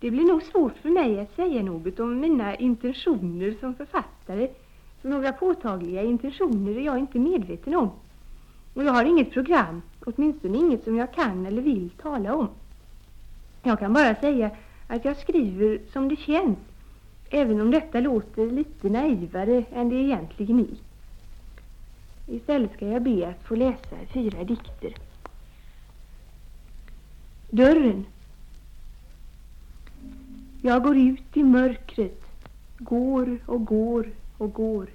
Det blir nog svårt för mig att säga något om mina intentioner som författare. För några påtagliga intentioner är jag inte medveten om. Och jag har inget program, åtminstone inget som jag kan eller vill tala om. Jag kan bara säga att jag skriver som det känns, även om detta låter lite naivare än det egentligen är. Istället ska jag be att få läsa fyra dikter. Dörren. Jag går ut i mörkret, går och går och går.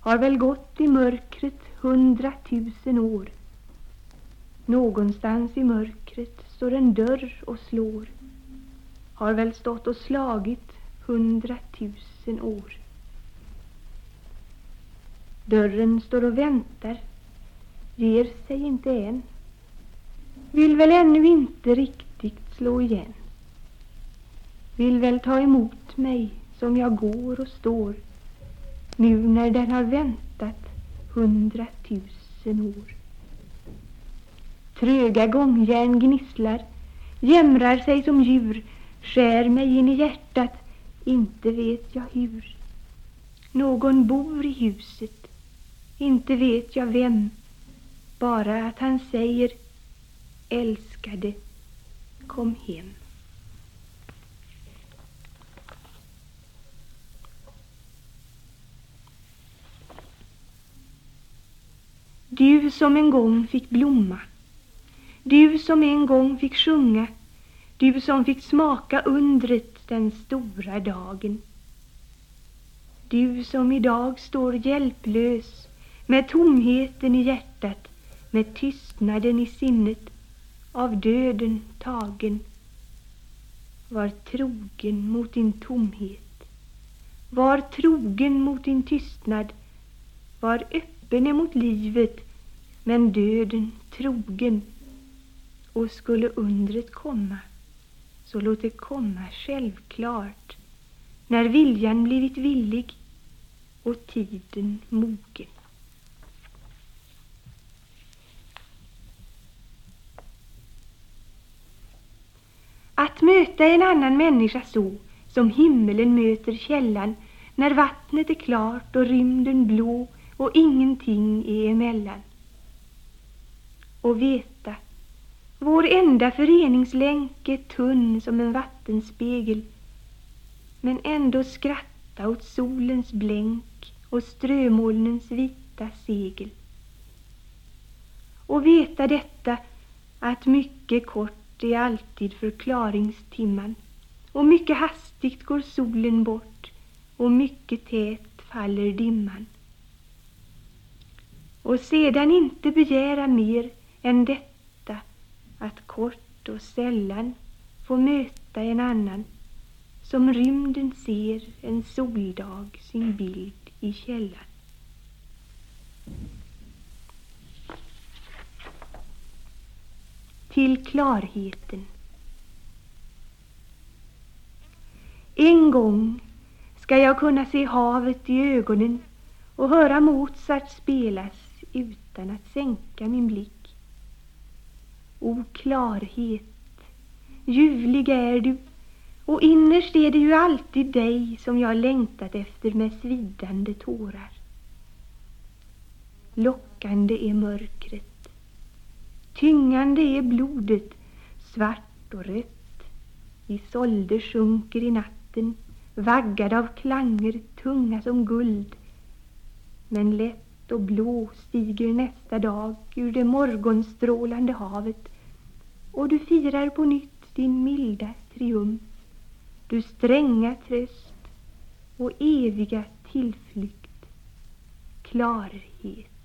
Har väl gått i mörkret hundratusen år. Någonstans i mörkret står en dörr och slår. Har väl stått och slagit hundratusen år. Dörren står och väntar, ger sig inte än. Vill väl ännu inte riktigt slå igen. Vill väl ta emot mig som jag går och står nu när den har väntat hundratusen år. Tröga gångjärn gnisslar, jämrar sig som djur, skär mig in i hjärtat, inte vet jag hur. Någon bor i huset, inte vet jag vem, bara att han säger älskade, kom hem. Du som en gång fick blomma, du som en gång fick sjunga, du som fick smaka undret den stora dagen. Du som idag står hjälplös med tomheten i hjärtat, med tystnaden i sinnet, av döden tagen. Var trogen mot din tomhet, var trogen mot din tystnad, var öppen emot livet, men döden trogen. Och skulle undret komma, så låt det komma självklart, när viljan blivit villig och tiden mogen. Att möta en annan människa så som himmelen möter källan när vattnet är klart och rymden blå och ingenting är emellan. Och veta, vår enda föreningslänk är tunn som en vattenspegel men ändå skratta åt solens blänk och strömolnens vita segel. Och veta detta att mycket kort är alltid förklaringstimman och mycket hastigt går solen bort och mycket tät faller dimman. Och sedan inte begära mer än detta att kort och sällan få möta en annan som rymden ser en soldag sin bild i källan. till klarheten. En gång ska jag kunna se havet i ögonen och höra Mozart spelas utan att sänka min blick. O klarhet, ljuvlig är du och innerst är det ju alltid dig som jag längtat efter med svidande tårar. Lockande är mörkret Tyngande är blodet, svart och rött. Isolde sjunker i natten, vaggad av klanger tunga som guld. Men lätt och blå stiger nästa dag ur det morgonstrålande havet och du firar på nytt din milda triumf, du stränga tröst och eviga tillflykt, klarhet.